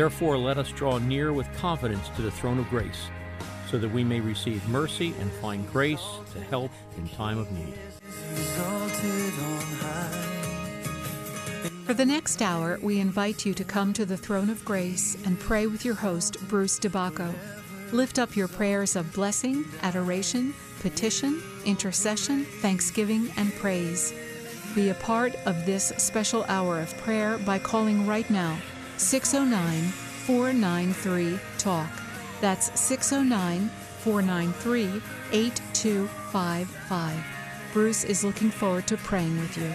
Therefore, let us draw near with confidence to the throne of grace, so that we may receive mercy and find grace to help in time of need. For the next hour, we invite you to come to the throne of grace and pray with your host, Bruce DeBacco. Lift up your prayers of blessing, adoration, petition, intercession, thanksgiving, and praise. Be a part of this special hour of prayer by calling right now 609 493 TALK. That's 609 493 8255. Bruce is looking forward to praying with you.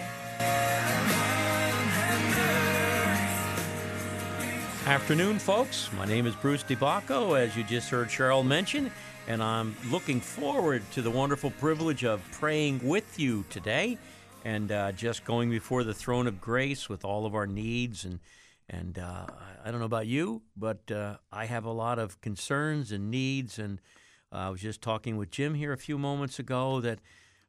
Afternoon, folks. My name is Bruce DeBacco, as you just heard Cheryl mention, and I'm looking forward to the wonderful privilege of praying with you today and uh, just going before the throne of grace with all of our needs. And, and uh, I don't know about you, but uh, I have a lot of concerns and needs. And uh, I was just talking with Jim here a few moments ago that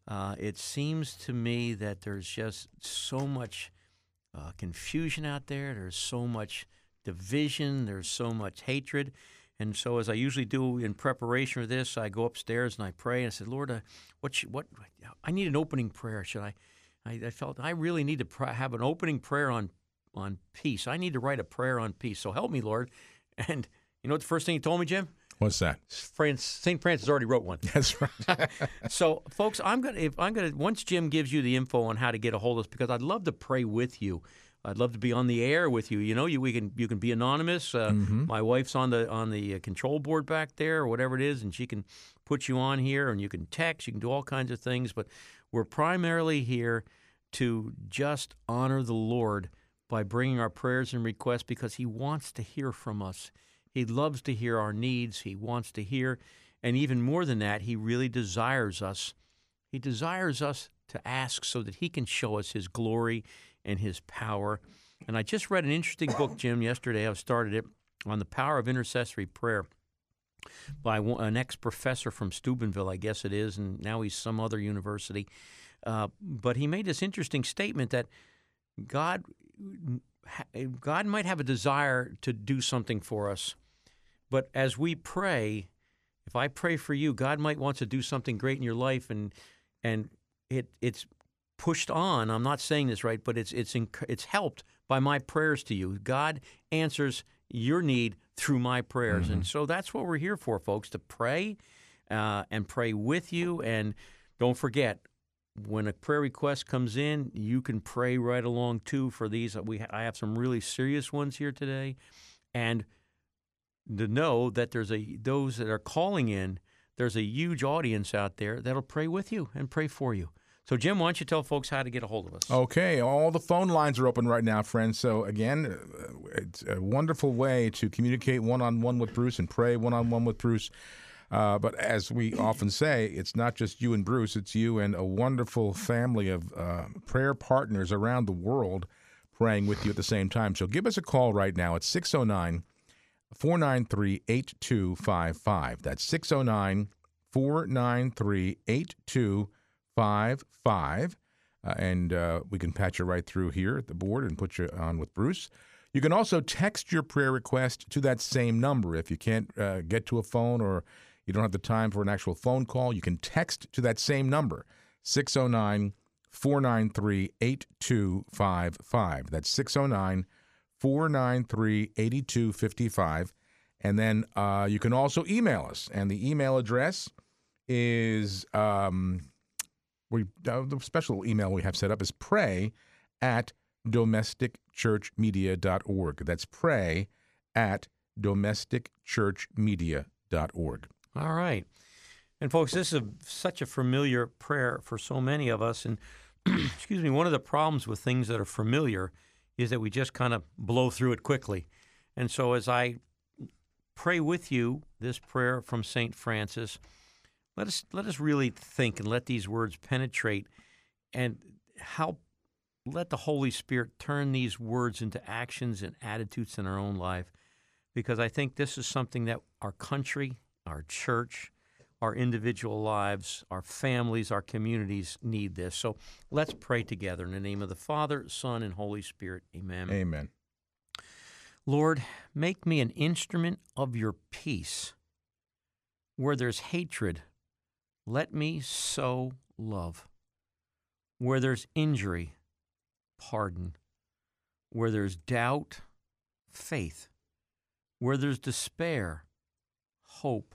uh, it seems to me that there's just so much uh, confusion out there, there's so much division, there's so much hatred. And so, as I usually do in preparation for this, I go upstairs and I pray and I said, Lord, uh, what, should, what, I need an opening prayer. Should I? I, felt I really need to have an opening prayer on, on peace. I need to write a prayer on peace. So help me, Lord. And you know what the first thing he told me, Jim? What's that? St. Francis already wrote one. That's right. so, folks, I'm gonna if I'm gonna once Jim gives you the info on how to get a hold of us because I'd love to pray with you. I'd love to be on the air with you. You know, you we can you can be anonymous. Uh, Mm-hmm. My wife's on the on the uh, control board back there or whatever it is, and she can put you on here, and you can text. You can do all kinds of things, but we're primarily here to just honor the Lord by bringing our prayers and requests because He wants to hear from us. He loves to hear our needs. He wants to hear, and even more than that, He really desires us. He desires us to ask so that He can show us His glory and His power. And I just read an interesting book, Jim, yesterday. I've started it on the power of intercessory prayer by an ex professor from Steubenville, I guess it is, and now he's some other university. Uh, but he made this interesting statement that God, God might have a desire to do something for us, but as we pray, if I pray for you, God might want to do something great in your life, and and it it's pushed on. I'm not saying this right, but it's it's it's helped by my prayers to you. God answers your need through my prayers, and so that's what we're here for, folks, to pray uh, and pray with you. And don't forget, when a prayer request comes in, you can pray right along too for these. We I have some really serious ones here today, and to know that there's a those that are calling in, there's a huge audience out there that'll pray with you and pray for you. So, Jim, why don't you tell folks how to get a hold of us? Okay, all the phone lines are open right now, friends. So, again, uh, it's a wonderful way to communicate one on one with Bruce and pray one on one with Bruce. Uh, but as we often say, it's not just you and Bruce, it's you and a wonderful family of uh, prayer partners around the world praying with you at the same time. So, give us a call right now at 609 493 8255. That's 609 493 8255. Uh, and uh, we can patch you right through here at the board and put you on with Bruce. You can also text your prayer request to that same number. If you can't uh, get to a phone or you don't have the time for an actual phone call, you can text to that same number, 609 493 8255. That's 609 493 8255. And then uh, you can also email us. And the email address is um, we uh, the special email we have set up is pray at domesticchurchmedia.org. That's pray at domesticchurchmedia.org. All right. And folks, this is a, such a familiar prayer for so many of us. And excuse me, one of the problems with things that are familiar is that we just kind of blow through it quickly. And so as I pray with you this prayer from St. Francis, let us let us really think and let these words penetrate and help let the Holy Spirit turn these words into actions and attitudes in our own life because I think this is something that our country, our church, our individual lives, our families, our communities need this. So let's pray together in the name of the Father, Son, and Holy Spirit. Amen. Amen. Lord, make me an instrument of your peace. Where there's hatred, let me sow love. Where there's injury, pardon. Where there's doubt, faith. Where there's despair, hope.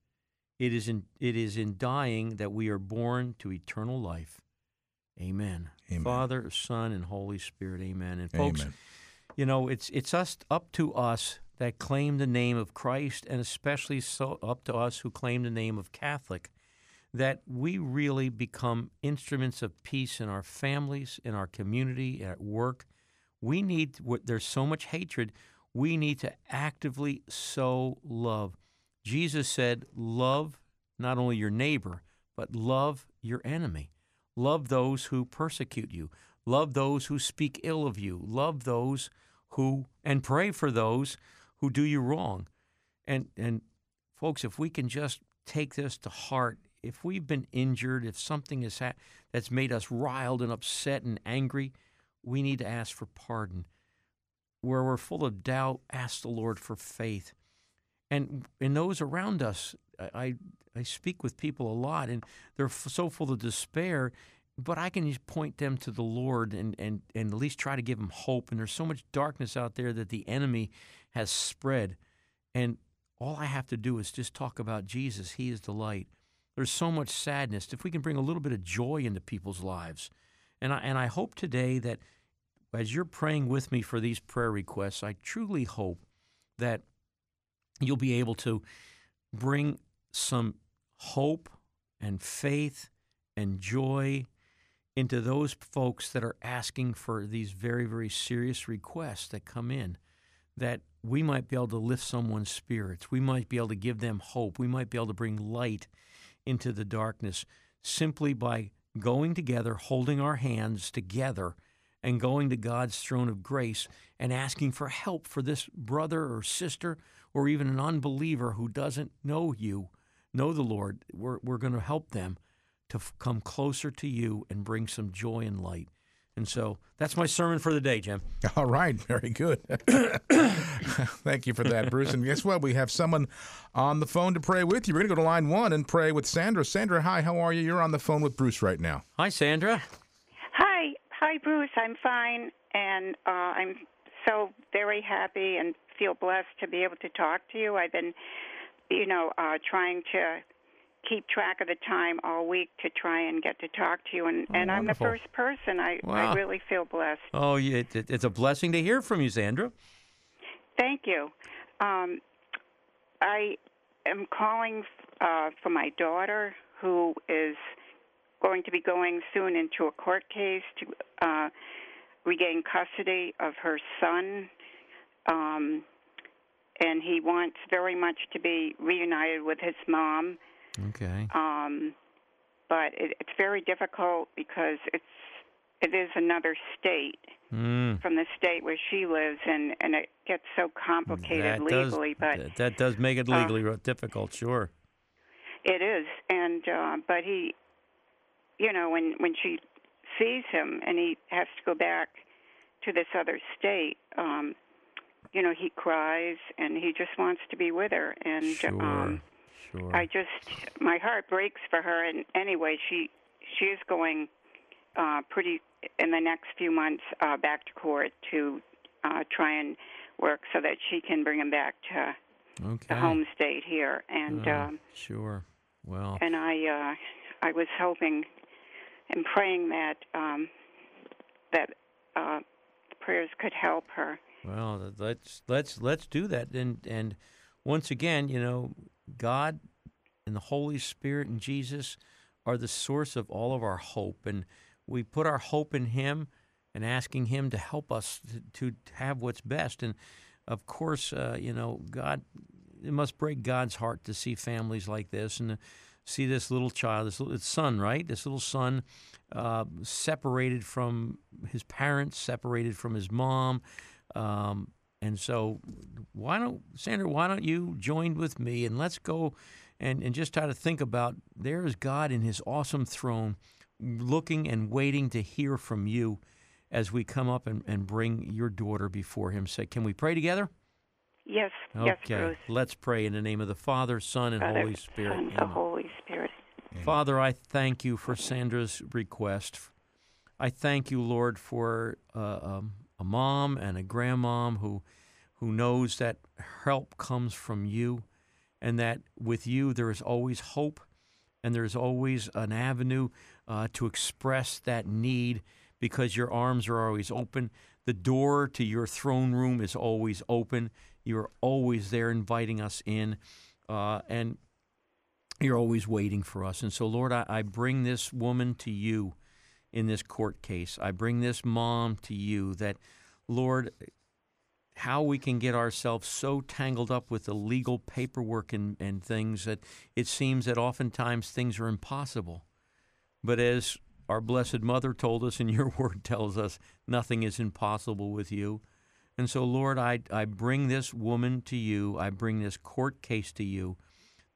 it is in, it is in dying that we are born to eternal life. Amen. Amen. Father, Son, and Holy Spirit. Amen. And folks, Amen. you know, it's it's us up to us that claim the name of Christ, and especially so up to us who claim the name of Catholic, that we really become instruments of peace in our families, in our community, at work. We need. There's so much hatred. We need to actively sow love. Jesus said, "Love not only your neighbor, but love your enemy." Love those who persecute you. Love those who speak ill of you. Love those who and pray for those who do you wrong. And and folks, if we can just take this to heart, if we've been injured, if something is ha- that's made us riled and upset and angry, we need to ask for pardon. Where we're full of doubt, ask the Lord for faith. And in those around us, I I speak with people a lot, and they're f- so full of despair. But I can just point them to the Lord and, and, and at least try to give them hope. And there's so much darkness out there that the enemy has spread. And all I have to do is just talk about Jesus. He is the light. There's so much sadness. If we can bring a little bit of joy into people's lives. And I, and I hope today that as you're praying with me for these prayer requests, I truly hope that you'll be able to bring some hope and faith and joy into those folks that are asking for these very, very serious requests that come in, that we might be able to lift someone's spirits. We might be able to give them hope. We might be able to bring light into the darkness simply by going together, holding our hands together, and going to God's throne of grace and asking for help for this brother or sister or even an unbeliever who doesn't know you know the Lord, we're, we're going to help them to f- come closer to you and bring some joy and light. And so that's my sermon for the day, Jim. All right, very good. Thank you for that, Bruce. And guess what? We have someone on the phone to pray with you. We're going to go to line one and pray with Sandra. Sandra, hi, how are you? You're on the phone with Bruce right now. Hi, Sandra. Hi, hi, Bruce. I'm fine, and uh, I'm so very happy and feel blessed to be able to talk to you. I've been, you know, uh, trying to keep track of the time all week to try and get to talk to you, and, Oh, and I'm the first person. I, Wow. I really feel blessed. Oh, it, it- it's a blessing to hear from you, Sandra. Thank you. Um, I am calling uh, for my daughter, who is going to be going soon into a court case to uh, regain custody of her son. Um, and he wants very much to be reunited with his mom. Okay. Um, but it, it's very difficult because it's it is another state Mm, from the state where she lives, and and it gets so complicated that does, legally. but that, that does make it uh, legally ro- difficult, sure. it is, and uh, but he, you know, when when she sees him and he has to go back to this other state, um, you know, he cries and he just wants to be with her, and Sure. um, sure. I just my heart breaks for her. And anyway, she she is going uh, pretty in the next few months uh, back to court to uh, try and work so that she can bring him back to okay. the home state here. And Oh, um, sure. Well, and I uh, I was hoping and praying that um, that uh, prayers could help her. Well, let's let's let's do that. And and once again, you know, God and the Holy Spirit and Jesus are the source of all of our hope, and we put our hope in Him and asking Him to help us to, to have what's best. And of course, uh, you know, God it must break God's heart to see families like this and see this little child, this little son, right? This little son uh, separated from his parents, separated from his mom. Um, and so, why don't, Sandra, why don't you join with me and let's go and, and just try to think about there is God in his awesome throne looking and waiting to hear from you as we come up and, and bring your daughter before him. Say, can we pray together? Yes, okay. yes, Bruce. Let's pray in the name of the Father, Son, and Father, Holy Spirit. Son, the Holy Spirit. Father, I thank you for Sandra's request. I thank you, Lord, for uh, um, a mom and a grandmom who who knows that help comes from you, and that with you there is always hope, and there's always an avenue uh, to express that need because your arms are always open. The door to your throne room is always open. You're always there inviting us in, uh, and you're always waiting for us. And so, Lord, I, I bring this woman to you in this court case. I bring this mom to you that, Lord, how we can get ourselves so tangled up with the legal paperwork and, and things that it seems that oftentimes things are impossible. But as our Blessed Mother told us, and your word tells us, nothing is impossible with you. And so, Lord, I, I bring this woman to you. I bring this court case to you.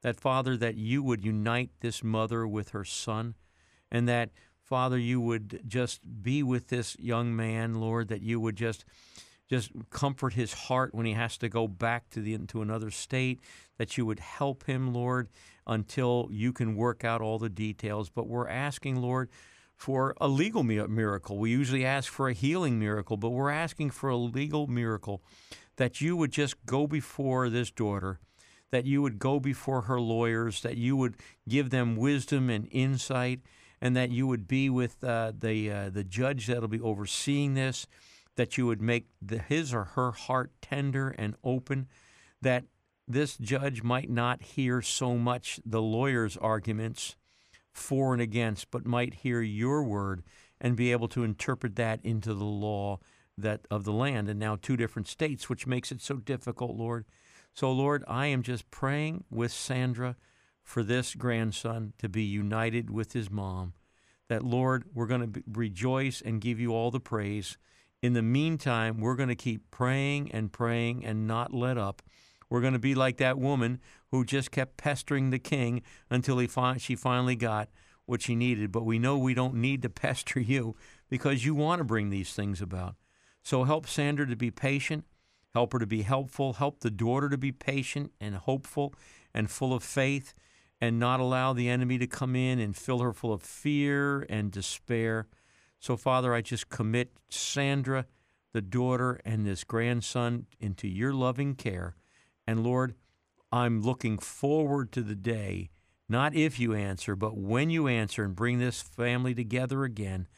That, Father, that you would unite this mother with her son, and that, Father, you would just be with this young man, Lord, that you would just just comfort his heart when he has to go back to the into another state that you would help him lord until you can work out all the details. But we're asking lord for a legal miracle. We usually ask for a healing miracle but we're asking for a legal miracle that you would just go before this daughter that you would go before her lawyers that you would give them wisdom and insight and that you would be with uh, the uh, the judge that'll be overseeing this that you would make the, his or her heart tender and open, that this judge might not hear so much the lawyer's arguments for and against, but might hear your word and be able to interpret that into the law that of the land and now two different states, which makes it so difficult, Lord. So, Lord, I am just praying with Sandra for this grandson to be united with his mom. That, Lord, we're going to rejoice and give you all the praise. In the meantime, we're going to keep praying and praying and not let up. We're going to be like that woman who just kept pestering the king until he fi- she finally got what she needed. But we know we don't need to pester you because you want to bring these things about. So help Sandra to be patient, help her to be helpful, help the daughter to be patient and hopeful and full of faith, and not allow the enemy to come in and fill her full of fear and despair. So, Father, I just commit Sandra, the daughter, and this grandson into your loving care. And Lord, I'm looking forward to the day, not if you answer, but when you answer and bring this family together again,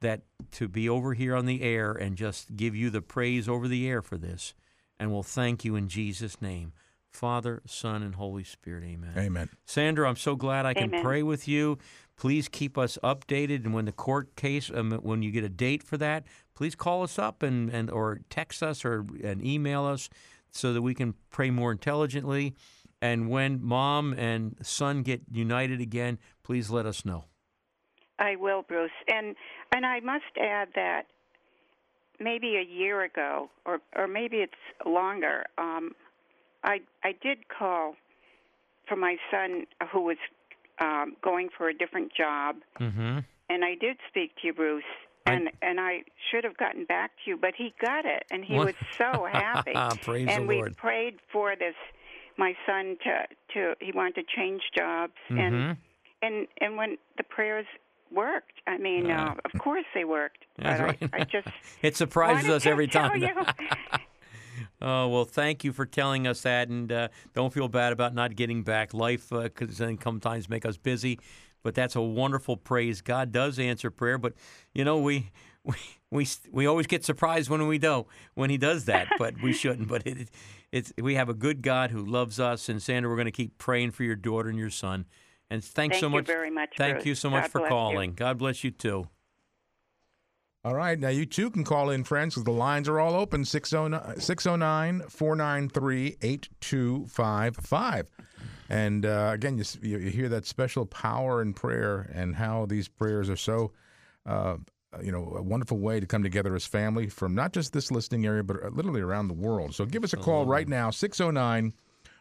that to be over here on the air and just give you the praise over the air for this. And we'll thank you in Jesus' name. Father, Son, and Holy Spirit. Amen. Amen. Sandra, I'm so glad I can Amen. pray with you. Please keep us updated, and when the court case, um, when you get a date for that, please call us up and, and or text us or and email us so that we can pray more intelligently. And when mom and son get united again, please let us know. I will, Bruce. And and I must add that maybe a year ago, or or maybe it's longer. Um, I I did call for my son who was um, going for a different job, Mm-hmm. and I did speak to you, Bruce. I- And and I should have gotten back to you, but he got it, and he What? was so happy. Praise and the we prayed for this my son to to he wanted to change jobs Mhm. and and and when the prayers worked i mean Ah. uh, of course they worked right. I, I just It surprises us every time. you. Oh well, thank you for telling us that, and uh, don't feel bad about not getting back. Life uh, can sometimes make us busy, but that's a wonderful praise. God does answer prayer, but you know we. We, we we always get surprised when we do when he does that, but we shouldn't. But it, it's we have a good God who loves us, and Sandra, we're going to keep praying for your daughter and your son. And thanks Thank so you much. very much, Thank Bruce. you so much God for bless you. calling. God bless you too. All right. Now, you too can call in, friends, because the lines are all open 609 493 8255. And uh, again, you, you hear that special power in prayer and how these prayers are so, uh, you know, a wonderful way to come together as family from not just this listening area, but literally around the world. So give us a call right now 609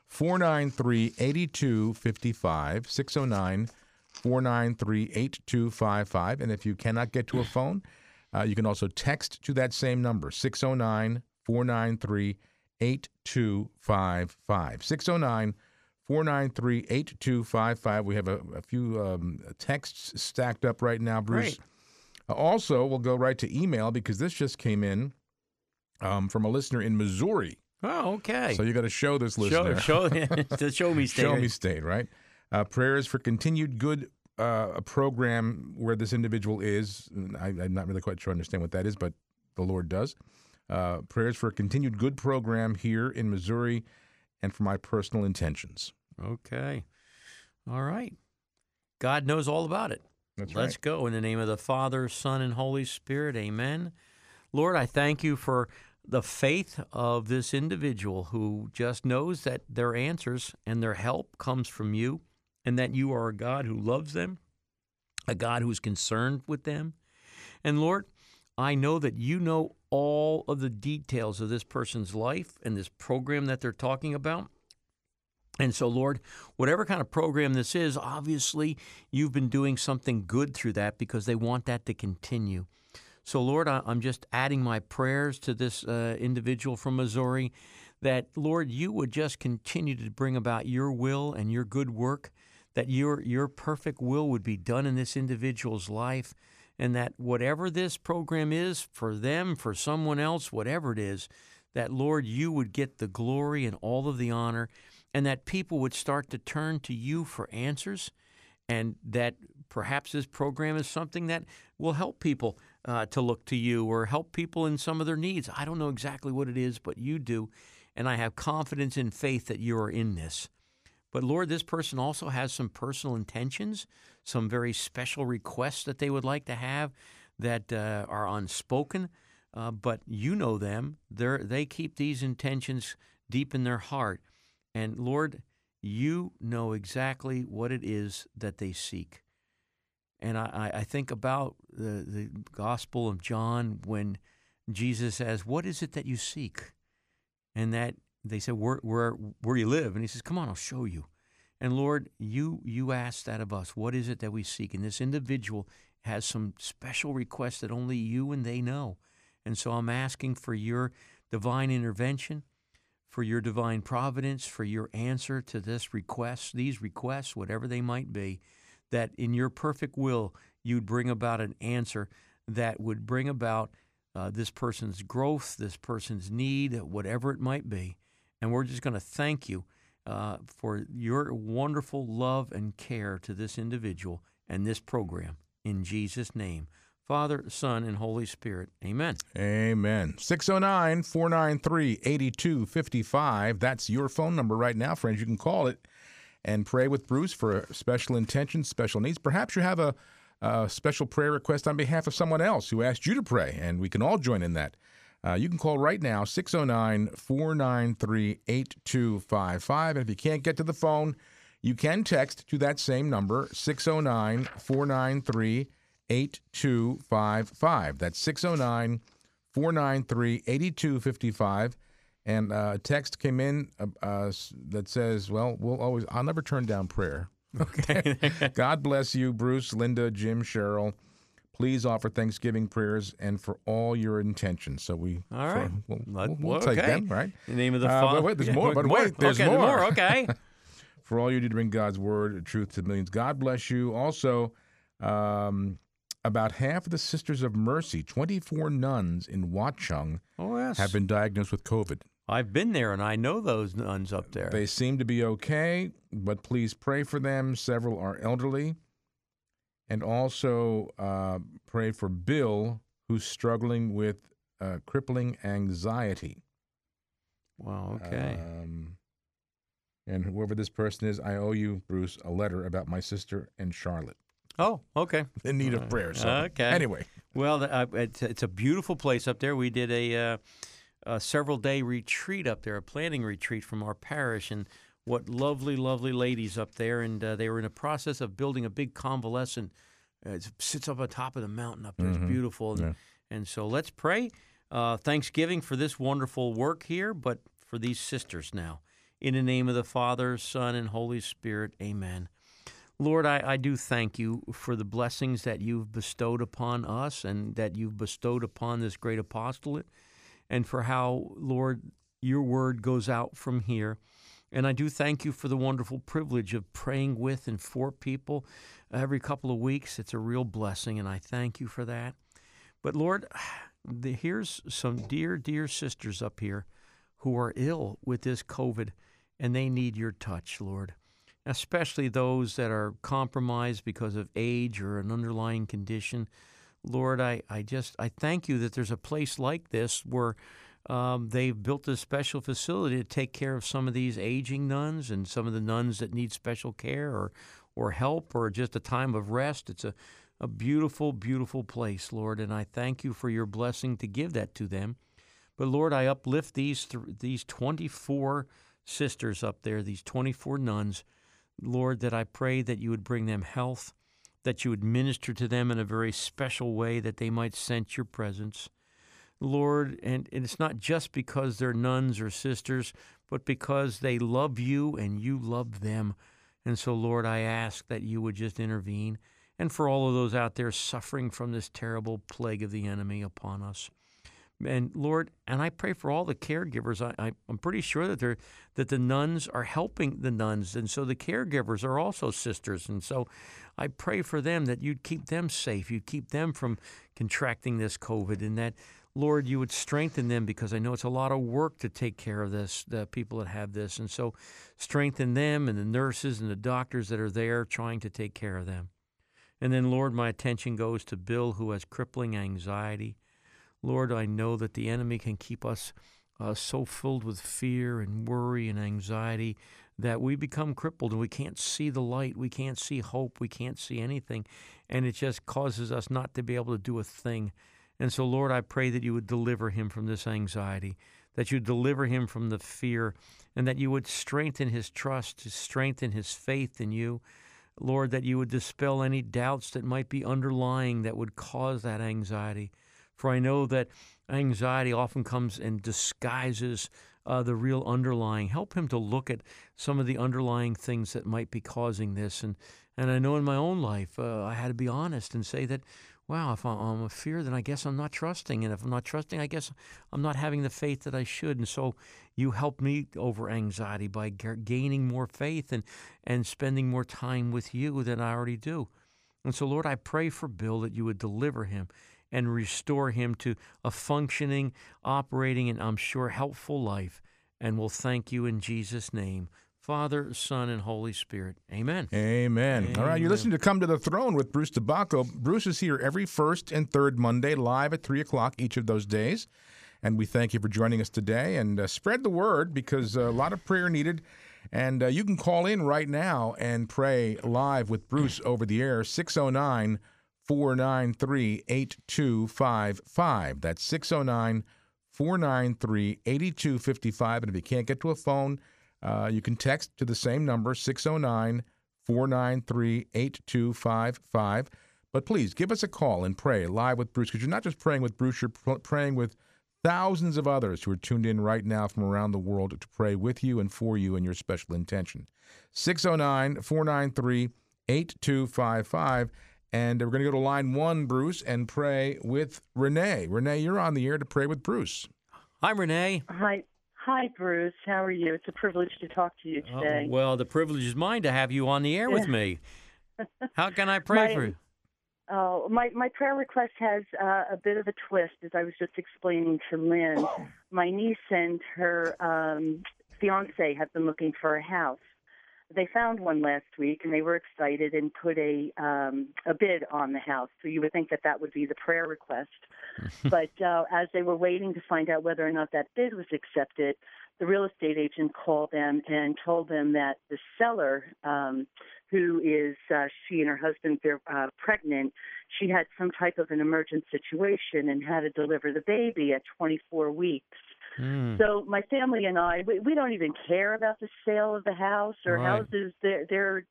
493 8255. 609 493 8255. And if you cannot get to a phone, uh, you can also text to that same number, 609 493 8255. 609 493 8255. We have a, a few um, texts stacked up right now, Bruce. Great. Uh, also, we'll go right to email because this just came in um, from a listener in Missouri. Oh, okay. So you got to show this listener. show, to show me, state. Show me state, right? Uh, prayers for continued good uh, a program where this individual is. I, I'm not really quite sure I understand what that is, but the Lord does. Uh, prayers for a continued good program here in Missouri and for my personal intentions. Okay. All right. God knows all about it. That's Let's right. go in the name of the Father, Son, and Holy Spirit. Amen. Lord, I thank you for the faith of this individual who just knows that their answers and their help comes from you and that you are a God who loves them, a God who's concerned with them. And Lord, I know that you know all of the details of this person's life and this program that they're talking about. And so, Lord, whatever kind of program this is, obviously you've been doing something good through that because they want that to continue. So, Lord, I'm just adding my prayers to this uh, individual from Missouri that, Lord, you would just continue to bring about your will and your good work, that your, your perfect will would be done in this individual's life, and that whatever this program is for them, for someone else, whatever it is, that, Lord, you would get the glory and all of the honor, and that people would start to turn to you for answers and that perhaps this program is something that will help people uh, to look to you or help people in some of their needs. I don't know exactly what it is, but you do. And I have confidence and faith that you are in this. But Lord, this person also has some personal intentions, some very special requests that they would like to have that uh, are unspoken. Uh, but you know them. They're, they keep these intentions deep in their heart. And Lord, you know exactly what it is that they seek. And I, I think about the, the Gospel of John when Jesus says, What is it that you seek? And that they said, Where, where, where you live. And he says, Come on, I'll show you. And Lord, you, you ask that of us. What is it that we seek? And this individual has some special requests that only you and they know. And so I'm asking for your divine intervention for your divine providence, for your answer to this request, these requests, whatever they might be, that in your perfect will you'd bring about an answer that would bring about uh, this person's growth, this person's need, whatever it might be. And we're just going to thank you uh, for your wonderful love and care to this individual and this program. In Jesus' name. Father, Son, and Holy Spirit. Amen. Amen. 609 493 8255. That's your phone number right now, friends. You can call it and pray with Bruce for special intentions, special needs. Perhaps you have a, a special prayer request on behalf of someone else who asked you to pray, and we can all join in that. Uh, you can call right now, 609 493 8255. And if you can't get to the phone, you can text to that same number, 609 493 8255. That's 609 493 8255. And uh, a text came in uh, uh, that says, Well, we'll always, I'll never turn down prayer. Okay. God bless you, Bruce, Linda, Jim, Cheryl. Please offer Thanksgiving prayers and for all your intentions. So we, All right. for- we'll, Let- we'll, we'll take them, right? In the name of the Uh, Father. wait, there's more, but wait, there's okay, more. Okay. for all you do to bring God's word, truth to millions. God bless you. Also, um, about half of the Sisters of Mercy, 24 nuns in Watchung, oh yes. have been diagnosed with COVID. I've been there, and I know those nuns up there. They seem to be okay, but please pray for them. Several are elderly. And also uh, pray for Bill, who's struggling with uh, crippling anxiety. wow. Okay. Um, and whoever this person is, I owe you, Bruce, a letter about my sister and Charlotte. Oh, okay. in need of prayer. So okay. anyway, Well, uh, it's, it's a beautiful place up there. We did a, uh, a several day retreat up there, a planning retreat from our parish, and what lovely, lovely ladies up there. And uh, they were in the process of building a big convalescent. Uh, it sits up on top of the mountain up there. It's beautiful. And, and so let's pray. Uh, Thanksgiving for this wonderful work here, but for these sisters now. In the name of the Father, Son, and Holy Spirit, amen. Lord, I, I do thank you for the blessings that you've bestowed upon us and that you've bestowed upon this great apostolate, and for how, Lord, your word goes out from here. And I do thank you for the wonderful privilege of praying with and for people every couple of weeks. It's a real blessing, and I thank you for that. But Lord, the, here's some dear, dear sisters up here who are ill with this COVID, and they need your touch, Lord especially those that are compromised because of age or an underlying condition. Lord, I, I just I thank you that there's a place like this where um, they've built a special facility to take care of some of these aging nuns and some of the nuns that need special care or or help or just a time of rest. It's a a beautiful, beautiful place, Lord, and I thank you for your blessing to give that to them. But Lord, I uplift these th- these 24 sisters up there, these 24 nuns. Lord, that I pray that you would bring them health, that you would minister to them in a very special way, that they might sense your presence. Lord, and, and it's not just because they're nuns or sisters, but because they love you and you love them. And so, Lord, I ask that you would just intervene. And for all of those out there suffering from this terrible plague of the enemy upon us. And Lord, and I pray for all the caregivers. I, I'm pretty sure that they're that the nuns are helping the nuns, and so the caregivers are also sisters. And so, I pray for them that you'd keep them safe, you'd keep them from contracting this COVID, and that Lord, you would strengthen them because I know it's a lot of work to take care of this, the people that have this, and so strengthen them and the nurses and the doctors that are there trying to take care of them. And then, Lord, my attention goes to Bill, who has crippling anxiety. Lord, I know that the enemy can keep us uh, so filled with fear and worry and anxiety that we become crippled and we can't see the light. We can't see hope. We can't see anything. And it just causes us not to be able to do a thing. And so, Lord, I pray that you would deliver him from this anxiety, that you would deliver him from the fear, and that you would strengthen his trust, strengthen his faith in you. Lord, that you would dispel any doubts that might be underlying that would cause that anxiety. For I know that anxiety often comes and disguises uh, the real underlying. Help him to look at some of the underlying things that might be causing this. And, and I know in my own life, uh, I had to be honest and say that, wow, if I'm, a fear, then I guess I'm not trusting. And if I'm not trusting, I guess I'm not having the faith that I should. And so you help me over anxiety by ga- gaining more faith and, and spending more time with you than I already do. And so, Lord, I pray for Bill that you would deliver him and restore him to a functioning, operating, and I'm sure helpful life. And we'll thank you in Jesus' name. Father, Son, and Holy Spirit. Amen. Amen. All right, you're listening to Come to the Throne with Bruce DeBacco. Bruce is here every first and third Monday, live at 3 o'clock each of those days. And we thank you for joining us today. And uh, spread the word because a lot of prayer needed. And uh, you can call in right now and pray live with Bruce over the air, 609 493 8255. That's 609 493 8255. And if you can't get to a phone, uh, you can text to the same number, 609 493 8255. But please give us a call and pray live with Bruce because you're not just praying with Bruce, you're pr- praying with thousands of others who are tuned in right now from around the world to pray with you and for you and your special intention. 609 493 8255. And we're going to go to line one, Bruce, and pray with Renee. Renee, you're on the air to pray with Bruce. Hi, Renee. Hi, hi, Bruce. How are you? It's a privilege to talk to you Oh, today. well, the privilege is mine to have you on the air with me. How can I pray My- for you? Oh, my my prayer request has uh, a bit of a twist, as I was just explaining to Lynn. My niece and her um, fiance have been looking for a house. They found one last week, and they were excited and put a um, a bid on the house. So you would think that that would be the prayer request, but uh, as they were waiting to find out whether or not that bid was accepted, the real estate agent called them and told them that the seller um, who is uh, she and her husband they're uh, pregnant. She had some type of an emergent situation and had to deliver the baby at 24 weeks. Mm. So my family and I, we, we don't even care about the sale of the house or Right. houses. They're, they're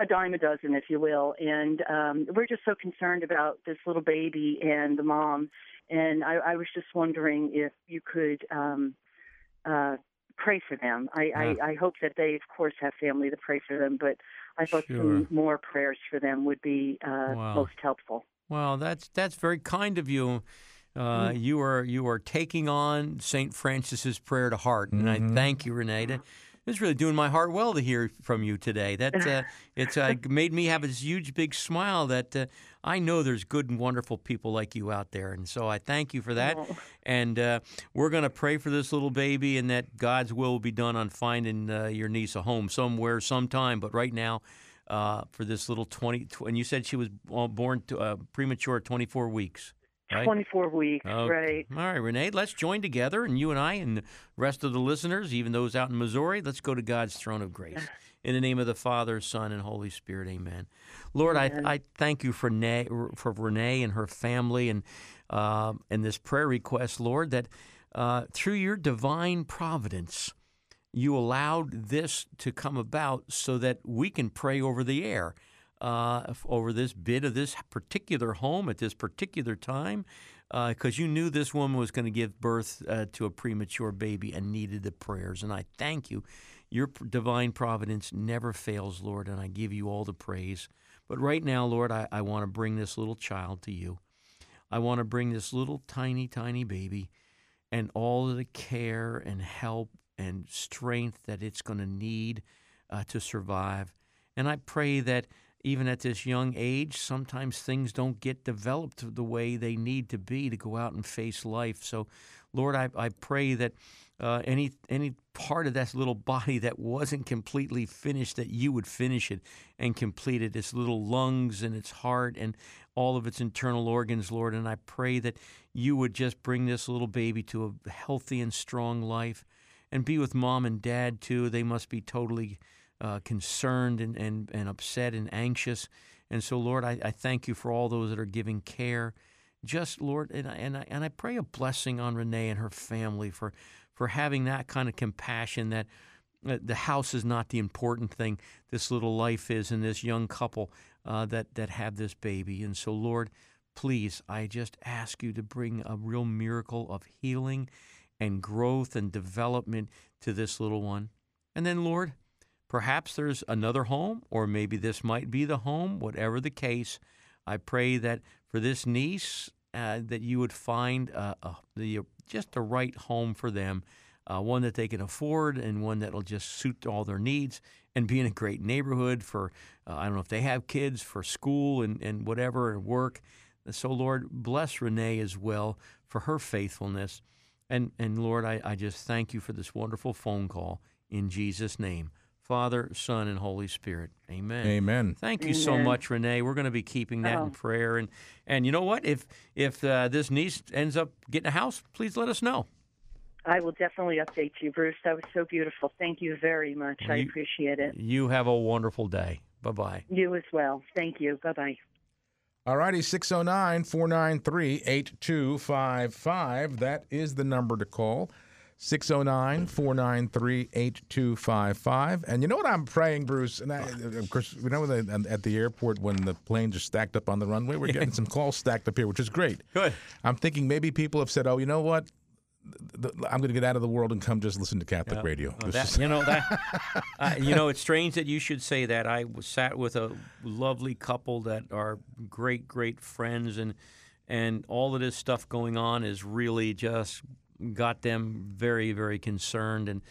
a dime a dozen, if you will, and um, we're just so concerned about this little baby and the mom. And I, I was just wondering if you could um, uh, pray for them. I, Yeah. I, I hope that they, of course, have family to pray for them, but I thought Sure. some more prayers for them would be uh, Wow. most helpful. Well, that's that's very kind of you. Uh, Mm. You are you are taking on Saint Francis's prayer to heart, and Mhm. I thank you, Renee. It's really doing my heart well to hear from you today. That uh, it's uh, made me have this huge big smile. That uh, I know there's good and wonderful people like you out there, and so I thank you for that. Oh. And uh, we're going to pray for this little baby, and that God's will will be done on finding uh, your niece a home somewhere, sometime. But right now, uh, for this little twenty, and you said she was born to, uh, premature 24 weeks. Right? 24 weeks, Okay. right? All right, Renee, let's join together, and you and I and the rest of the listeners, even those out in Missouri, let's go to God's throne of grace. In the name of the Father, Son, and Holy Spirit, amen. Lord, I, I thank you for, Renee, for Renee and her family and, uh, and this prayer request, Lord, that uh, through your divine providence, you allowed this to come about so that we can pray over the air uh, over this bid of this particular home at this particular time because you knew this woman was going to give birth uh, to a premature baby and needed the prayers. And I thank you. Your divine providence never fails, Lord, and I give you all the praise. But right now, Lord, I, I want to bring this little child to you. I want to bring this little tiny, tiny baby and all of the care and help and strength that it's going to need uh, to survive. And I pray that even at this young age, sometimes things don't get developed the way they need to be to go out and face life. So, Lord, I, I pray that uh, any any part of that little body that wasn't completely finished, that you would finish it and complete it. Its little lungs and its heart and all of its internal organs, Lord. And I pray that you would just bring this little baby to a healthy and strong life, and be with mom and dad too. They must be totally uh, concerned and, and, and upset and anxious. And so, Lord, I, I thank you for all those that are giving care. Just, Lord, and I, and, I, and I pray a blessing on Renee and her family for, for having that kind of compassion that uh, the house is not the important thing. This little life is, and this young couple uh, that, that have this baby. And so, Lord, please, I just ask you to bring a real miracle of healing and growth and development to this little one. And then, Lord, Perhaps there's another home, or maybe this might be the home. Whatever the case, I pray that for this niece, uh, that you would find uh, uh, the just the right home for them, uh, one that they can afford, and one that'll just suit all their needs, and be in a great neighborhood for uh, I don't know if they have kids for school and and whatever and work. So Lord, bless Renee as well for her faithfulness, and and Lord, I, I just thank you for this wonderful phone call in Jesus' name. Father, Son, and Holy Spirit. Amen. Amen. Thank you so much, Renee. We're going to be keeping that Oh. in prayer, and and you know what? If if uh, this niece ends up getting a house, please let us know. I will definitely update you, Bruce. That was so beautiful. Thank you very much. I appreciate it. You have a wonderful day. Bye bye. You as well. Thank you. Bye bye. All righty, 609 493 8255. That is the number to call. 609 493 8255. And you know what I'm praying, Bruce? And I, of course, we know that at the airport when the planes are stacked up on the runway, we're getting some calls stacked up here, which is great. Good. I'm thinking maybe people have said, oh, you know what? I'm going to get out of the world and come just listen to Catholic radio. That- you know that. uh, you know, it's strange that you should say that. I sat with a lovely couple that are great, great friends, and and all of this stuff going on is really just got them very, very concerned. And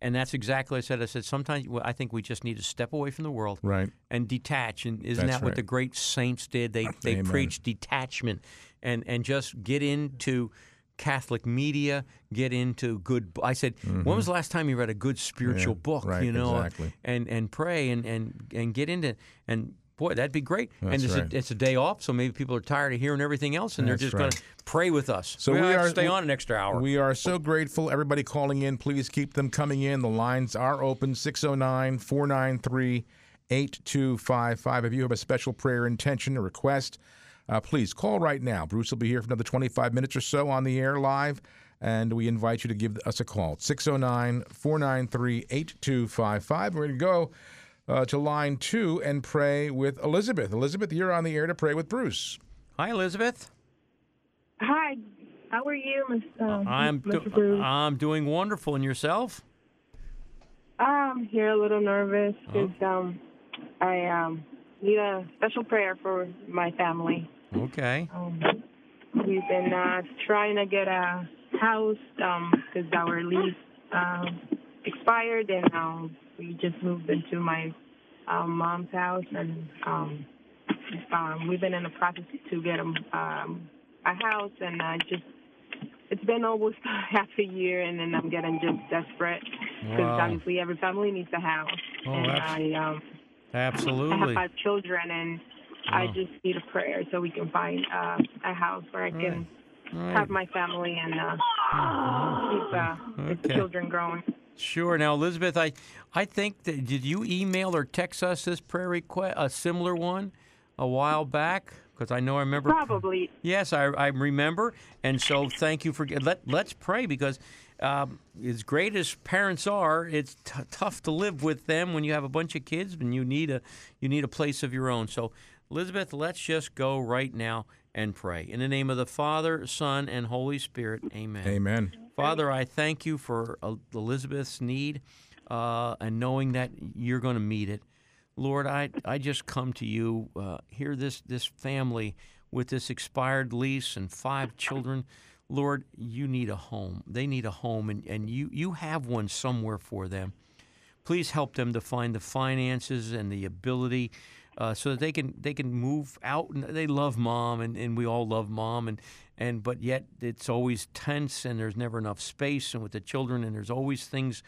and that's exactly what I said. I said sometimes I think we just need to step away from the world right. and detach. And isn't That's that what right. the great saints did? They they Amen. preached detachment and and just get into Catholic media, get into good. I said, when was the last time you read a good spiritual Mm-hmm. Yeah, book? right, you know, exactly. and and pray and and and get into and. Boy, that'd be great. and it's, right. a, it's a day off, so maybe people are tired of hearing everything else, and That's they're just right. going to pray with us. So we, we are- stay on an extra hour. We are so grateful. Everybody calling in, please keep them coming in. The lines are open 609 493 8255. If you have a special prayer intention or request, uh, please call right now. Bruce will be here for another 25 minutes or so on the air live, and we invite you to give us a call. 609 493 8255. We're going to go uh, to line two and pray with Elizabeth. Elizabeth, you're on the air to pray with Bruce. Hi, Elizabeth. Hi, how are you, Miss? Um, I'm Mr. do- Bruce? I'm doing wonderful, and yourself? I'm here a little nervous Uh-huh. because um, I um need a special prayer for my family. Okay. Um, we've been uh, trying to get a house because our lease um, expired, and um, we just moved into my um, mom's house, and um, um, we've been in the process to get um, um, a house, and I just it's been almost half a year, and then I'm getting just desperate because Wow. obviously every family needs a house, Oh, and abs- I um, absolutely I have five children, and I just need a prayer so we can find uh, a house where I can All right. have my family and uh, keep uh, the children growing. Sure. Now, Elizabeth, I, I think that did you email or text us this prayer request, a similar one, a while back? Because I know I remember. Probably. Yes, I, I remember, and so thank you for let let's pray because um, as great as parents are, it's t- tough to live with them when you have a bunch of kids and you need a you need a place of your own. So, Elizabeth, let's just go right now and pray in the name of the Father, Son, and Holy Spirit. Amen. Amen. Father, I thank you for uh, Elizabeth's need uh, and knowing that you're going to meet it. Lord, I, I just come to you uh, here, this, this family with this expired lease and five children. Lord, you need a home. They need a home, and, and you, you have one somewhere for them. Please help them to find the finances and the ability uh, so that they can they can move out. And they love mom, and, and we all love mom, and and but yet it's always tense, and there's never enough space, and with the children, and there's always things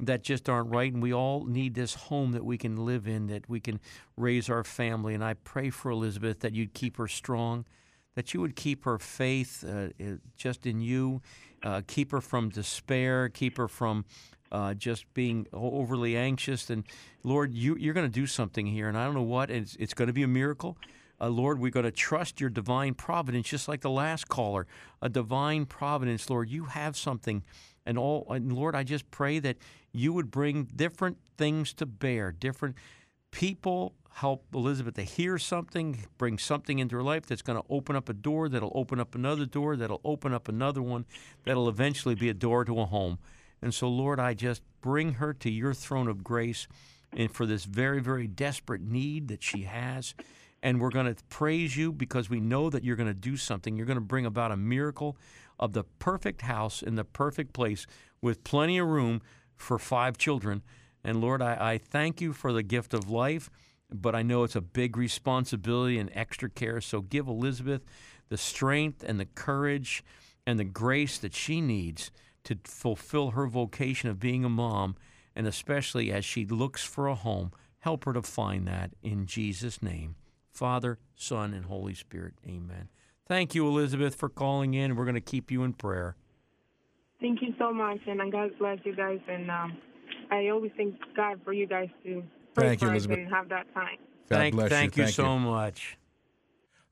that just aren't right, and we all need this home that we can live in, that we can raise our family. And I pray for Elizabeth that you'd keep her strong, that you would keep her faith uh, just in you, uh, keep her from despair, keep her from uh, just being overly anxious. And Lord, you, you're going to do something here, and I don't know what. It's, it's going to be a miracle. Uh, Lord, we're going to trust your divine providence, just like the last caller. A divine providence, Lord. You have something, and all. And Lord, I just pray that you would bring different things to bear, different people help Elizabeth to hear something, bring something into her life that's going to open up a door, that'll open up another door, that'll open up another one, that'll eventually be a door to a home. And so, Lord, I just bring her to your throne of grace and for this very, very desperate need that she has. And we're going to praise you because we know that you're going to do something. You're going to bring about a miracle of the perfect house in the perfect place with plenty of room for five children. And Lord, I, I thank you for the gift of life, but I know it's a big responsibility and extra care. So give Elizabeth the strength and the courage and the grace that she needs to fulfill her vocation of being a mom, and especially as she looks for a home, help her to find that in Jesus' name. Father, Son, and Holy Spirit. Amen. Thank you, Elizabeth, for calling in. We're going to keep you in prayer. Thank you so much, and God bless you guys. And um, I always thank God for you guys to pray Thank you, for us Elizabeth. and have that time. God thank, bless thank you. you so much.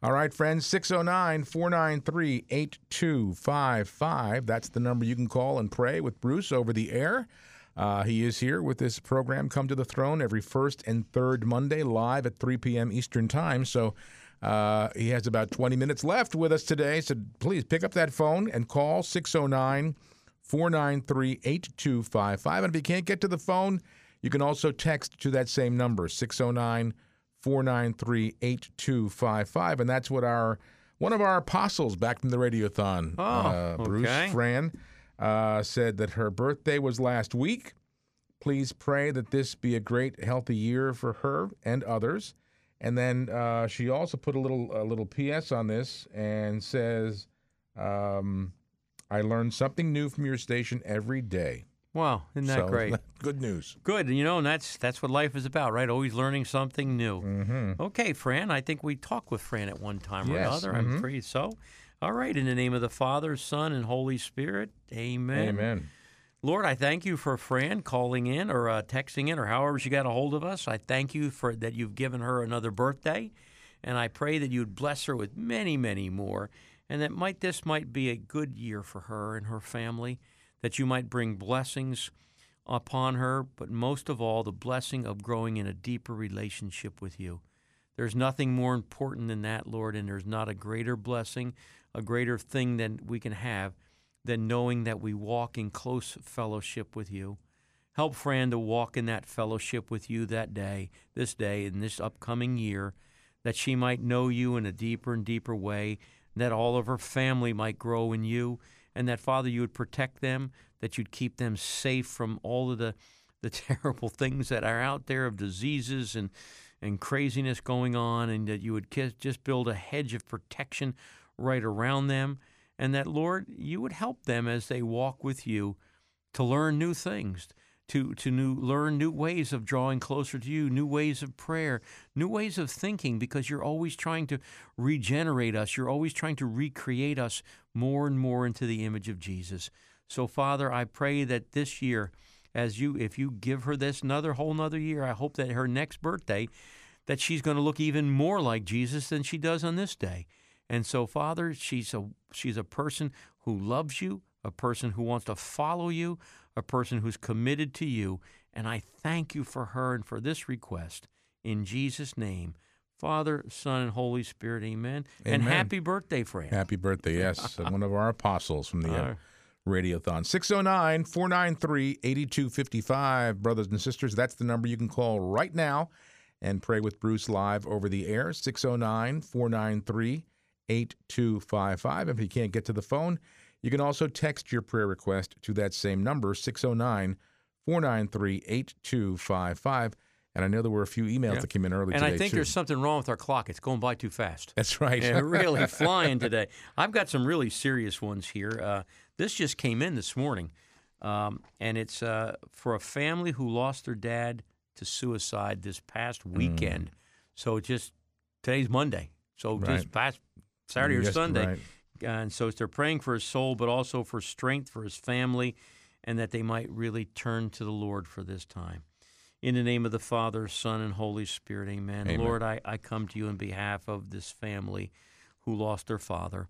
All right, friends, 609 493 8255. That's the number you can call and pray with Bruce over the air. Uh, he is here with this program, Come to the Throne, every first and third Monday, live at 3 p.m. Eastern Time. So uh, he has about 20 minutes left with us today. So please pick up that phone and call 609 493 8255. And if you can't get to the phone, you can also text to that same number, 609 493 8255. And that's what our one of our apostles back from the Radiothon, Oh, uh, Bruce okay. Fran, uh, said that her birthday was last week. Please pray that this be a great, healthy year for her and others. And then uh, she also put a little a little PS on this and says, um, "I learn something new from your station every day." Wow, isn't that So, great? Good news. Good, you know, and that's that's what life is about, right? Always learning something new. Mm-hmm. Okay, Fran, I think we talked with Fran at one time or Yes, another. I'm mhm. afraid so. All right, in the name of the Father, Son, and Holy Spirit, Amen. Amen. Lord, I thank you for Fran calling in or uh, texting in or however she got a hold of us. I thank you for that you've given her another birthday, and I pray that you'd bless her with many, many more, and that might this might be a good year for her and her family, that you might bring blessings upon her, but most of all, the blessing of growing in a deeper relationship with you. There's nothing more important than that, Lord, and there's not a greater blessing, a greater thing than we can have than knowing that we walk in close fellowship with you. Help Fran to walk in that fellowship with you that day, this day, in this upcoming year, that she might know you in a deeper and deeper way, that all of her family might grow in you, and that, Father, you would protect them, that you'd keep them safe from all of the, the terrible things that are out there of diseases and, and craziness going on, and that you would just build a hedge of protection right around them and that, Lord, you would help them as they walk with you to learn new things, to, to new, learn new ways of drawing closer to you, new ways of prayer, new ways of thinking, because you're always trying to regenerate us. You're always trying to recreate us more and more into the image of Jesus. So, Father, I pray that this year, as you, if you give her this another whole another year, I hope that her next birthday, that she's going to look even more like Jesus than she does on this day. And so, Father, she's a she's a person who loves you, a person who wants to follow you, a person who's committed to you. And I thank you for her and for this request in Jesus' name. Father, Son, and Holy Spirit, amen. amen. And happy birthday, Fran. Happy birthday, yes. one of our apostles from the uh, Radiothon. 609 493 8255. Brothers and sisters, that's the number you can call right now and pray with Bruce live over the air. 609 493 8255. If you can't get to the phone, you can also text your prayer request to that same number, 609 493 8255. And I know there were a few emails yeah. that came in early and today. I think too. there's something wrong with our clock. It's going by too fast. That's right. yeah, really flying today. I've got some really serious ones here. Uh, this just came in this morning, um, and it's uh, for a family who lost their dad to suicide this past weekend. Mm. So just today's Monday. So right. just past Saturday or yes, Sunday. Right. And so they're praying for his soul, but also for strength for his family, and that they might really turn to the Lord for this time. In the name of the Father, Son, and Holy Spirit, amen. amen. Lord, I, I come to you in behalf of this family who lost their father,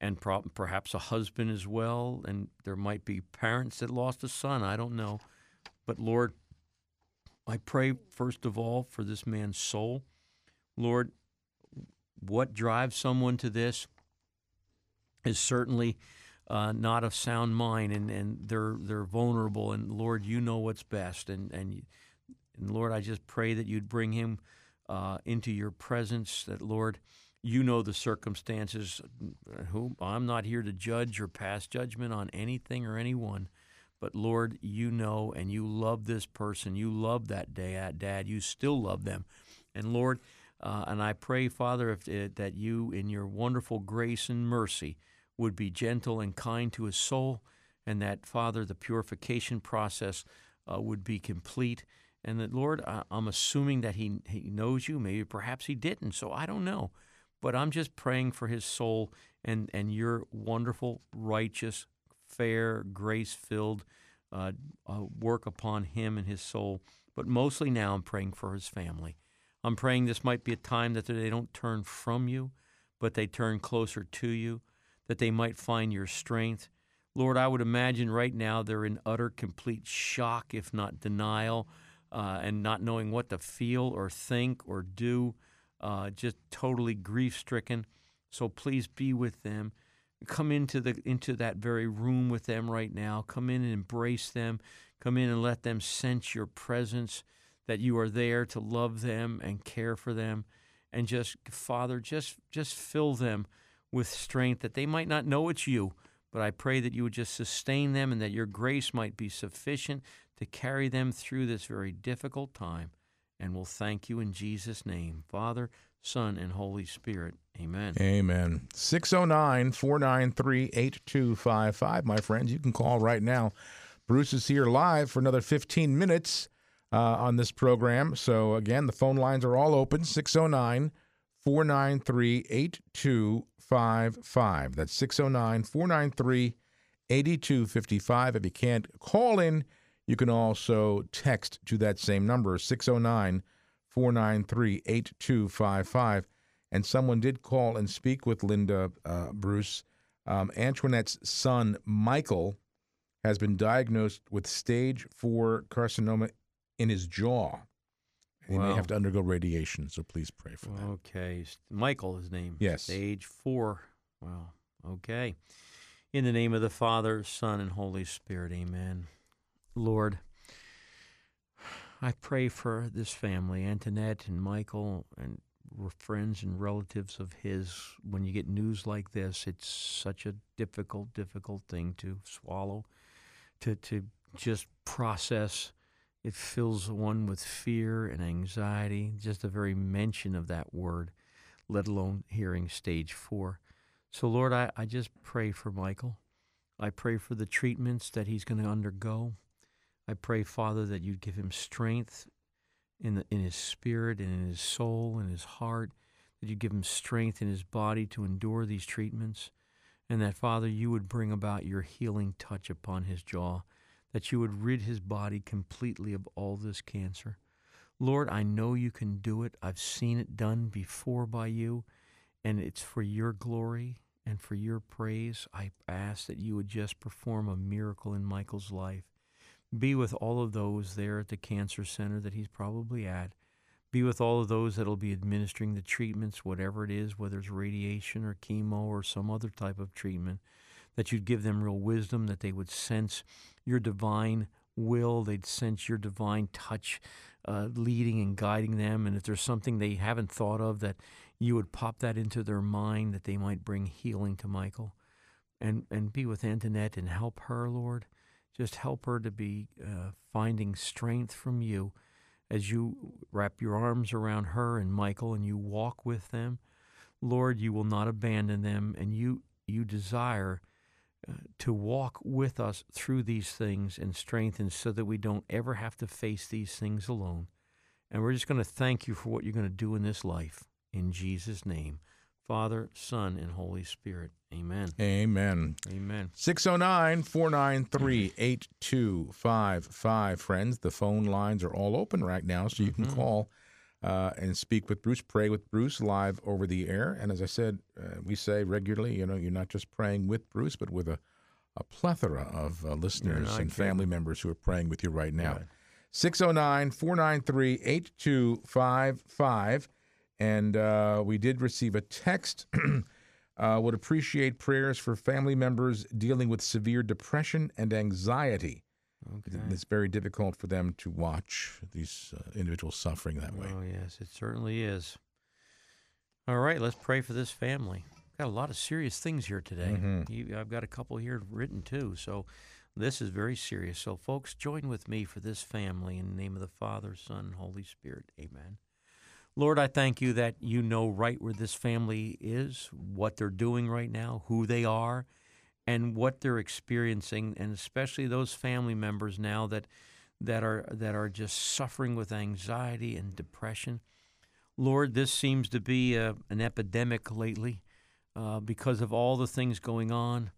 and pro- perhaps a husband as well, and there might be parents that lost a son. I don't know. But Lord, I pray first of all for this man's soul. Lord, what drives someone to this is certainly uh, not a sound mind, and, and they're they're vulnerable. And Lord, you know what's best, and and and Lord, I just pray that you'd bring him uh, into your presence. That Lord, you know the circumstances. Who I'm not here to judge or pass judgment on anything or anyone. But Lord, you know and you love this person. You love that dad. Dad, you still love them. And Lord, uh, and I pray, Father, if, uh, that you, in your wonderful grace and mercy, would be gentle and kind to his soul, and that, Father, the purification process uh, would be complete. And that, Lord, I, I'm assuming that he, he knows you. Maybe perhaps he didn't, so I don't know. But I'm just praying for his soul and, and your wonderful, righteous, fair, grace filled uh, uh, work upon him and his soul. But mostly now I'm praying for his family. I'm praying this might be a time that they don't turn from you, but they turn closer to you, that they might find your strength. Lord, I would imagine right now they're in utter, complete shock, if not denial, uh, and not knowing what to feel or think or do, uh, just totally grief stricken. So please be with them. Come into the into that very room with them right now. Come in and embrace them. Come in and let them sense your presence that you are there to love them and care for them and just father just just fill them with strength that they might not know it's you. But i pray that you would just sustain them and that your grace might be sufficient to carry them through this very difficult time. And we'll thank you in jesus name. Father son and holy spirit. Amen. Amen. 609-493-8255 my friends you can call right now. Bruce is here live for another 15 minutes uh, on this program. So, again, the phone lines are all open 609 493 8255. That's 609 493 8255. If you can't call in, you can also text to that same number, 609 493 8255. And someone did call and speak with Linda uh, Bruce. Um, Antoinette's son, Michael, has been diagnosed with stage four carcinoma in his jaw. He may have to undergo radiation, so please pray for that. Okay. Michael, his name. Yes. Stage four. Wow. Okay. In the name of the Father, Son, and Holy Spirit, amen. Lord, I pray for this family, Antoinette and Michael, and friends and relatives of his. When you get news like this, it's such a difficult, difficult thing to swallow, to, to just process. It fills one with fear and anxiety, just the very mention of that word, let alone hearing stage four. So, Lord, I, I just pray for Michael. I pray for the treatments that he's going to undergo. I pray, Father, that you'd give him strength in, the, in his spirit and in his soul and his heart, that you give him strength in his body to endure these treatments, and that, Father, you would bring about your healing touch upon his jaw, that you would rid his body completely of all this cancer. Lord, I know you can do it. I've seen it done before by you, and it's for your glory and for your praise. I ask that you would just perform a miracle in Michael's life. Be with all of those there at the cancer center that he's probably at. Be with all of those that'll be administering the treatments, whatever it is, whether it's radiation or chemo or some other type of treatment, that you'd give them real wisdom, that they would sense your divine will, they'd sense your divine touch uh, leading and guiding them. And if there's something they haven't thought of, that you would pop that into their mind, that they might bring healing to Michael. And, and be with Antoinette and help her, Lord. Just help her to be uh, finding strength from you as you wrap your arms around her and Michael and you walk with them. Lord, you will not abandon them, and you, you desire to walk with us through these things and strengthen so that we don't ever have to face these things alone. And we're just going to thank you for what you're going to do in this life. In Jesus' name, Father, Son, and Holy Spirit. Amen. Amen. Amen. 609 493 8255. Friends, the phone lines are all open right now, so you can Mm-hmm. call uh, and speak with Bruce, pray with Bruce live over the air. And as I said, uh, we say regularly, you know, you're not just praying with Bruce, but with a, a plethora of uh, listeners and family members who are praying with you right now. Right. 609 493 8255. And uh, we did receive a text. uh, would appreciate prayers for family members dealing with severe depression and anxiety. Okay. It's very difficult for them to watch these uh, individuals suffering that way. Oh, yes, it certainly is. All right, let's pray for this family. Got a lot of serious things here today. Mhm. You, I've got a couple here written too, so this is very serious. So, folks, join with me for this family in the name of the Father, Son, and Holy Spirit. Amen. Lord, I thank you that you know right where this family is, what they're doing right now, who they are, and what they're experiencing, and especially those family members now that that are that are just suffering with anxiety and depression. Lord, this seems to be a, an epidemic lately uh, because of all the things going on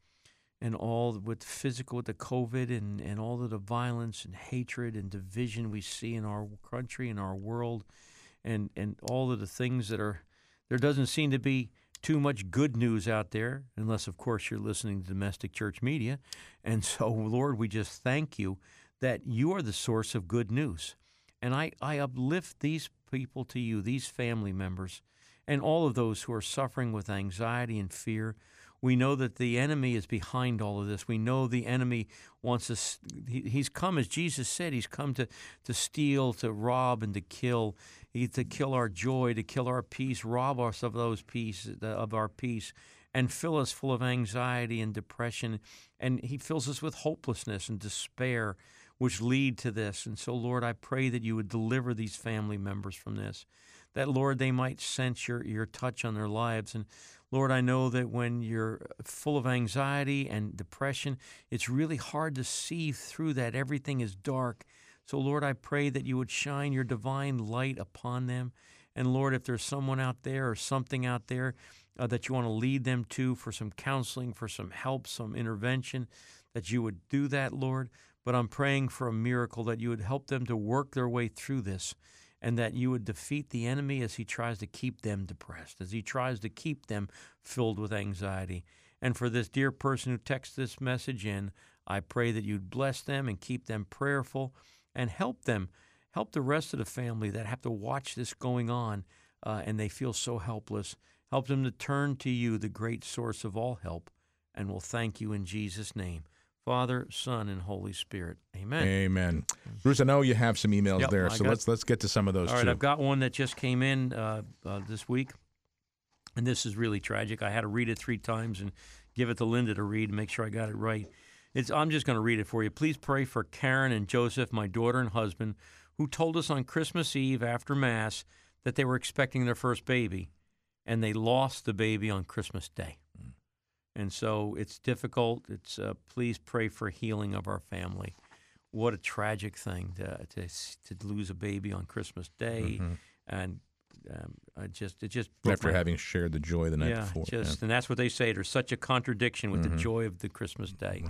and all with physical, with the COVID and, and all of the violence and hatred and division we see in our country and our world and, and all of the things that are, there doesn't seem to be too much good news out there, unless, of course, you're listening to domestic church media. And so, Lord, we just thank you that you are the source of good news. And I, I uplift these people to you, these family members, and all of those who are suffering with anxiety and fear. We know that the enemy is behind all of this. We know the enemy wants us. He, he's come, as Jesus said, he's come to, to steal, to rob, and to kill. To kill our joy, to kill our peace, rob us of those peace, of our peace, and fill us full of anxiety and depression. And he fills us with hopelessness and despair, which lead to this. And so, Lord, I pray that you would deliver these family members from this. That, Lord, they might sense your, your touch on their lives. And Lord, I know that when you're full of anxiety and depression, it's really hard to see through that. Everything is dark. So, Lord, I pray that you would shine your divine light upon them. And Lord, if there's someone out there or something out there uh, that you want to lead them to for some counseling, for some help, some intervention, that you would do that, Lord. But I'm praying for a miracle that you would help them to work their way through this and that you would defeat the enemy as he tries to keep them depressed, as he tries to keep them filled with anxiety. And for this dear person who texts this message in, I pray that you'd bless them and keep them prayerful and help them, help the rest of the family that have to watch this going on uh, and they feel so helpless. Help them to turn to you, the great source of all help, and we'll thank you in Jesus' name. Father, Son, and Holy Spirit. Amen. Amen. Bruce, I know you have some emails Yep, there, I so got- let's let's get to some of those All right, too. I've got one that just came in uh, uh, this week, and this is really tragic. I had to read it three times and give it to Linda to read and make sure I got it right. It's, I'm just going to read it for you. Please pray for Karen and Joseph, my daughter and husband, who told us on Christmas Eve after Mass that they were expecting their first baby, and they lost the baby on Christmas Day. And so it's difficult. It's uh, please pray for healing of our family. What a tragic thing to to, to lose a baby on Christmas Day, and um, I just it just broke After my- having shared the joy the night yeah, before. just and that's what they say. There's such a contradiction with the joy of the Christmas day.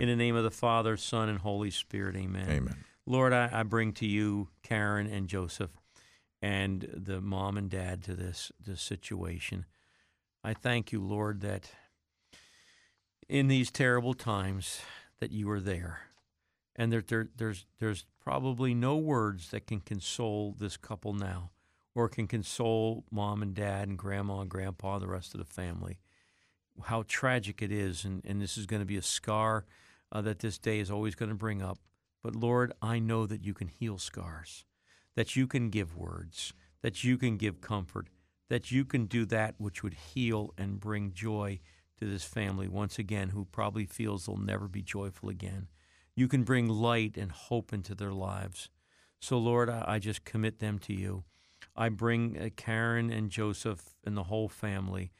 In the name of the Father, Son, and Holy Spirit, Amen. Amen. Lord, I, I bring to you Karen and Joseph, and the mom and dad to this this situation. I thank you, Lord, that in these terrible times that you are there, and there, there there's there's probably no words that can console this couple now, or can console mom and dad and grandma and grandpa, and the rest of the family. How tragic it is, and, and this is going to be a scar uh, that this day is always going to bring up. But Lord, I know that you can heal scars, that you can give words, that you can give comfort, that you can do that which would heal and bring joy to this family once again who probably feels they'll never be joyful again. You can bring light and hope into their lives. So, Lord, I, I just commit them to you. I bring uh, Karen and Joseph and the whole family.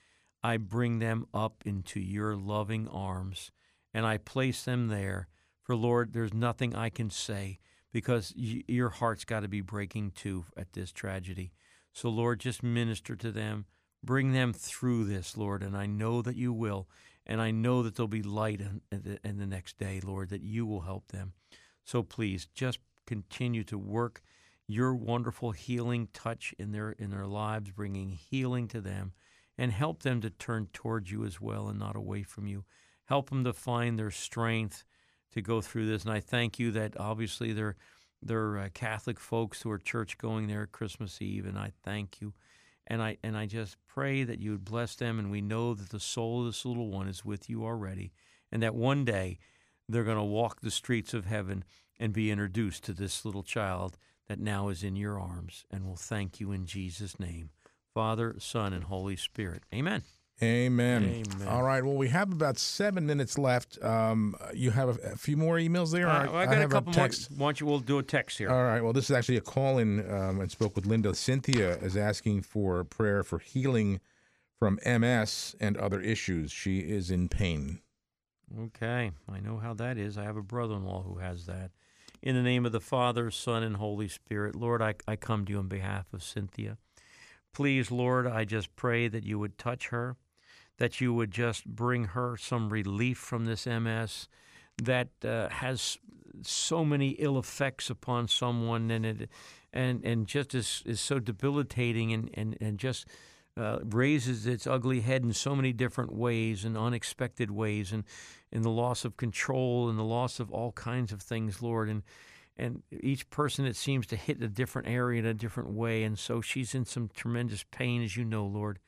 I bring them up into your loving arms and I place them there. For Lord, there's nothing I can say because y- your heart's got to be breaking too at this tragedy. So, Lord, just minister to them. Bring them through this, Lord, and I know that you will. And I know that there'll be light in, in, the, in the next day, Lord, that you will help them. So please, just continue to work your wonderful healing touch in their in their lives, bringing healing to them, and help them to turn towards you as well and not away from you. Help them to find their strength to go through this. And I thank you that obviously they're they're uh, Catholic folks who are church going there at Christmas Eve, and I thank you. And I and I just pray that you would bless them, and we know that the soul of this little one is with you already, and that one day they're going to walk the streets of heaven and be introduced to this little child that now is in your arms. And we'll thank you in Jesus' name, Father, Son, and Holy Spirit. Amen. Amen. Amen. All right. Well, we have about seven minutes left. Um, you have a, a few more emails there. Uh, I got a have couple text. more. Why don't you? We'll do a text here. All right. Well, this is actually a call in. Um, I spoke with Linda. Cynthia is asking for prayer for healing from MS and other issues. She is in pain. Okay, I know how that is. I have a brother in law who has that. In the name of the Father, Son, and Holy Spirit, Lord, I, I come to you on behalf of Cynthia. Please, Lord, I just pray that you would touch her, that you would just bring her some relief from this MS that uh, has so many ill effects upon someone and it and and just is, is so debilitating and, and, and just uh, raises its ugly head in so many different ways and unexpected ways and in the loss of control and the loss of all kinds of things, Lord. And and each person it seems to hit a different area in a different way. And so she's in some tremendous pain, as you know, Lord.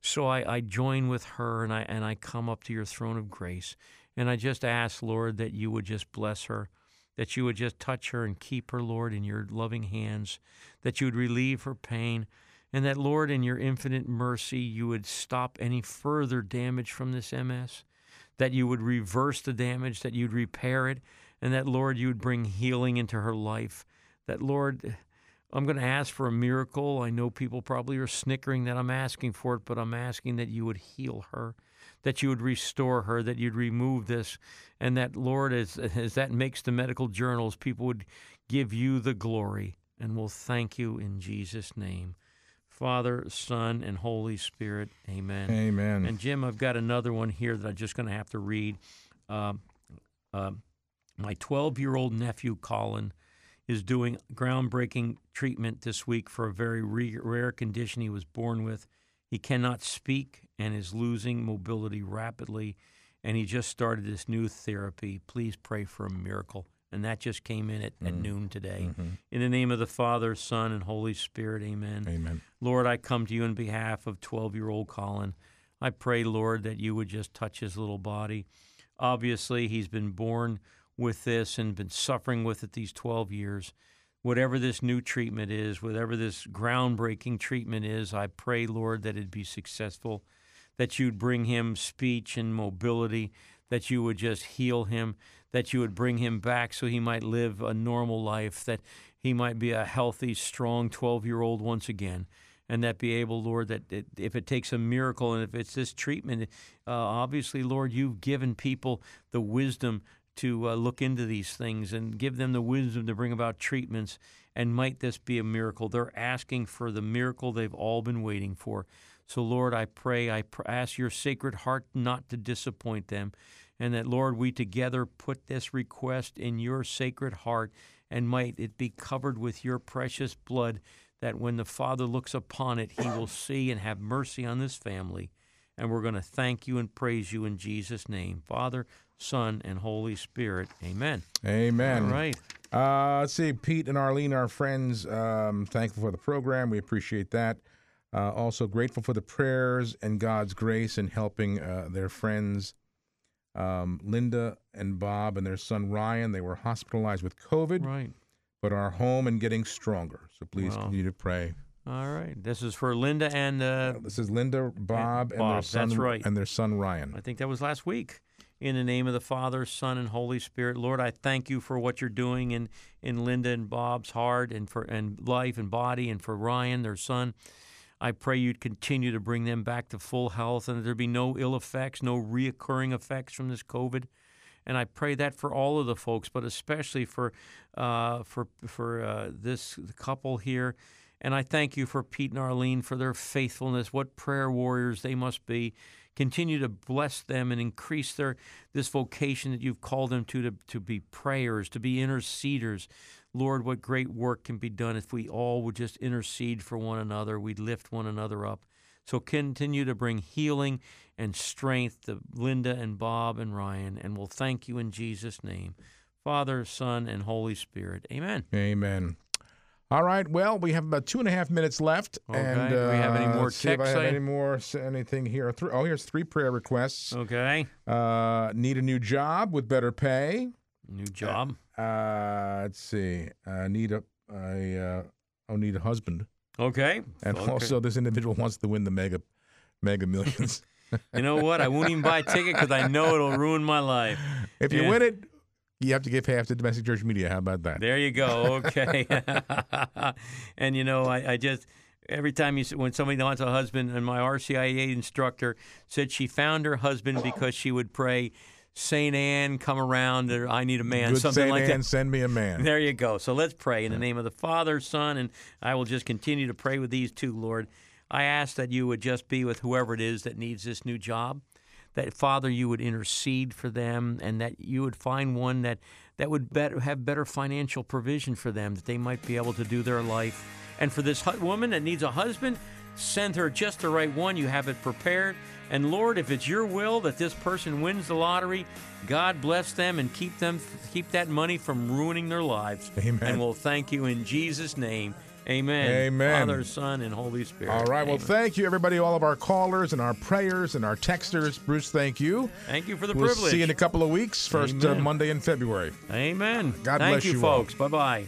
So I, I join with her and I and I come up to your throne of grace. And I just ask, Lord, that you would just bless her, that you would just touch her and keep her, Lord, in your loving hands, that you would relieve her pain, and that, Lord, in your infinite mercy, you would stop any further damage from this MS, that you would reverse the damage, that you'd repair it, and that, Lord, you would bring healing into her life. That, Lord, I'm going to ask for a miracle. I know people probably are snickering that I'm asking for it, but I'm asking that you would heal her, that you would restore her, that you'd remove this, and that, Lord, as, as that makes the medical journals, people would give you the glory. And we'll thank you in Jesus' name. Father, Son, and Holy Spirit. Amen. Amen. And Jim, I've got another one here that I'm just going to have to read. Um, uh, my 12 year old nephew, Colin, is doing groundbreaking treatment this week for a very re- rare condition he was born with. He cannot speak and is losing mobility rapidly, and he just started this new therapy. Please pray for a miracle. And that just came in at, at mm-hmm. noon today. Mm-hmm. In the name of the Father, Son, and Holy Spirit, amen. Amen. Lord, I come to you on behalf of 12 year old Colin. I pray, Lord, that you would just touch his little body. Obviously, he's been born with this and been suffering with it these 12 years. Whatever this new treatment is, whatever this groundbreaking treatment is, I pray, Lord, that it be successful, that you'd bring him speech and mobility, that you would just heal him, that you would bring him back so he might live a normal life, that he might be a healthy, strong 12 year old once again and that be able, Lord, that it, if it takes a miracle and if it's this treatment, uh, obviously, Lord, you've given people the wisdom to uh, look into these things and give them the wisdom to bring about treatments. And might this be a miracle? They're asking for the miracle they've all been waiting for. So, Lord, I pray, I pr- ask your sacred heart not to disappoint them. And that, Lord, we together put this request in your sacred heart and might it be covered with your precious blood that when the Father looks upon it, he will see and have mercy on this family. And we're going to thank you and praise you in Jesus' name. Father, Son, and Holy Spirit. Amen. Amen. All right. Uh, let's see, Pete and Arlene, our friends, um, thankful for the program. We appreciate that. Uh, also grateful for the prayers and God's grace in helping uh, their friends, um, Linda and Bob and their son Ryan. They were hospitalized with COVID, Right. but are home and getting stronger. So please Wow. continue to pray. All right. This is for Linda and uh, This is Linda, Bob, and their son, that's right. and their son Ryan. I think that was last week. In the name of the Father, Son, and Holy Spirit, Lord, I thank you for what you're doing in, in Linda and Bob's heart and for and life and body, and for Ryan, their son. I pray you'd continue to bring them back to full health, and that there be no ill effects, no reoccurring effects from this COVID. And I pray that for all of the folks, but especially for uh, for for uh, this couple here. And I thank you for Pete and Arlene for their faithfulness. What prayer warriors they must be. Continue to bless them and increase their this vocation that you've called them to to, to be prayers, to be interceders. Lord, what great work can be done if we all would just intercede for one another. We'd lift one another up. So continue to bring healing and strength to Linda and Bob and Ryan, and we'll thank you in Jesus' name. Father, Son, and Holy Spirit. Amen. Amen. All right. Well, we have about two and a half minutes left. Okay. And, Do we have any uh, more see if I have any more anything here? Oh, here's three prayer requests. Okay. Uh, need a new job with better pay. New job. Uh, let's see. I need a, I, uh, oh, need a husband. Okay. And Okay. also, this individual wants to win the mega, mega millions. you know what? I won't even buy a ticket because I know it'll ruin my life. if you Yeah. win it, you have to give half to domestic church media. How about that? There you go. Okay. and you know, I, I just every time you when somebody wants a husband, and my RCIA instructor said she found her husband because she would pray, "Saint Anne, come around," or "I need a man," Good something Saint like Anne, that. send me a man. There you go. So let's pray in the name of the Father, Son, and I will just continue to pray with these two, Lord. I ask that you would just be with whoever it is that needs this new job. That Father, you would intercede for them, and that you would find one that that would better, have better financial provision for them, that they might be able to do their life. And for this woman that needs a husband, send her just the right one. You have it prepared. And Lord, if it's your will that this person wins the lottery, God bless them and keep them keep that money from ruining their lives. Amen. And we'll thank you in Jesus' name. Amen. Amen. Father, Son, and Holy Spirit. All right. Well, thank you, everybody, all of our callers and our prayers and our texters. Bruce, thank you. thank you for the We'll privilege. see you in a couple of weeks, first uh, Monday in February. Amen. God thank bless you, you folks. Bye bye.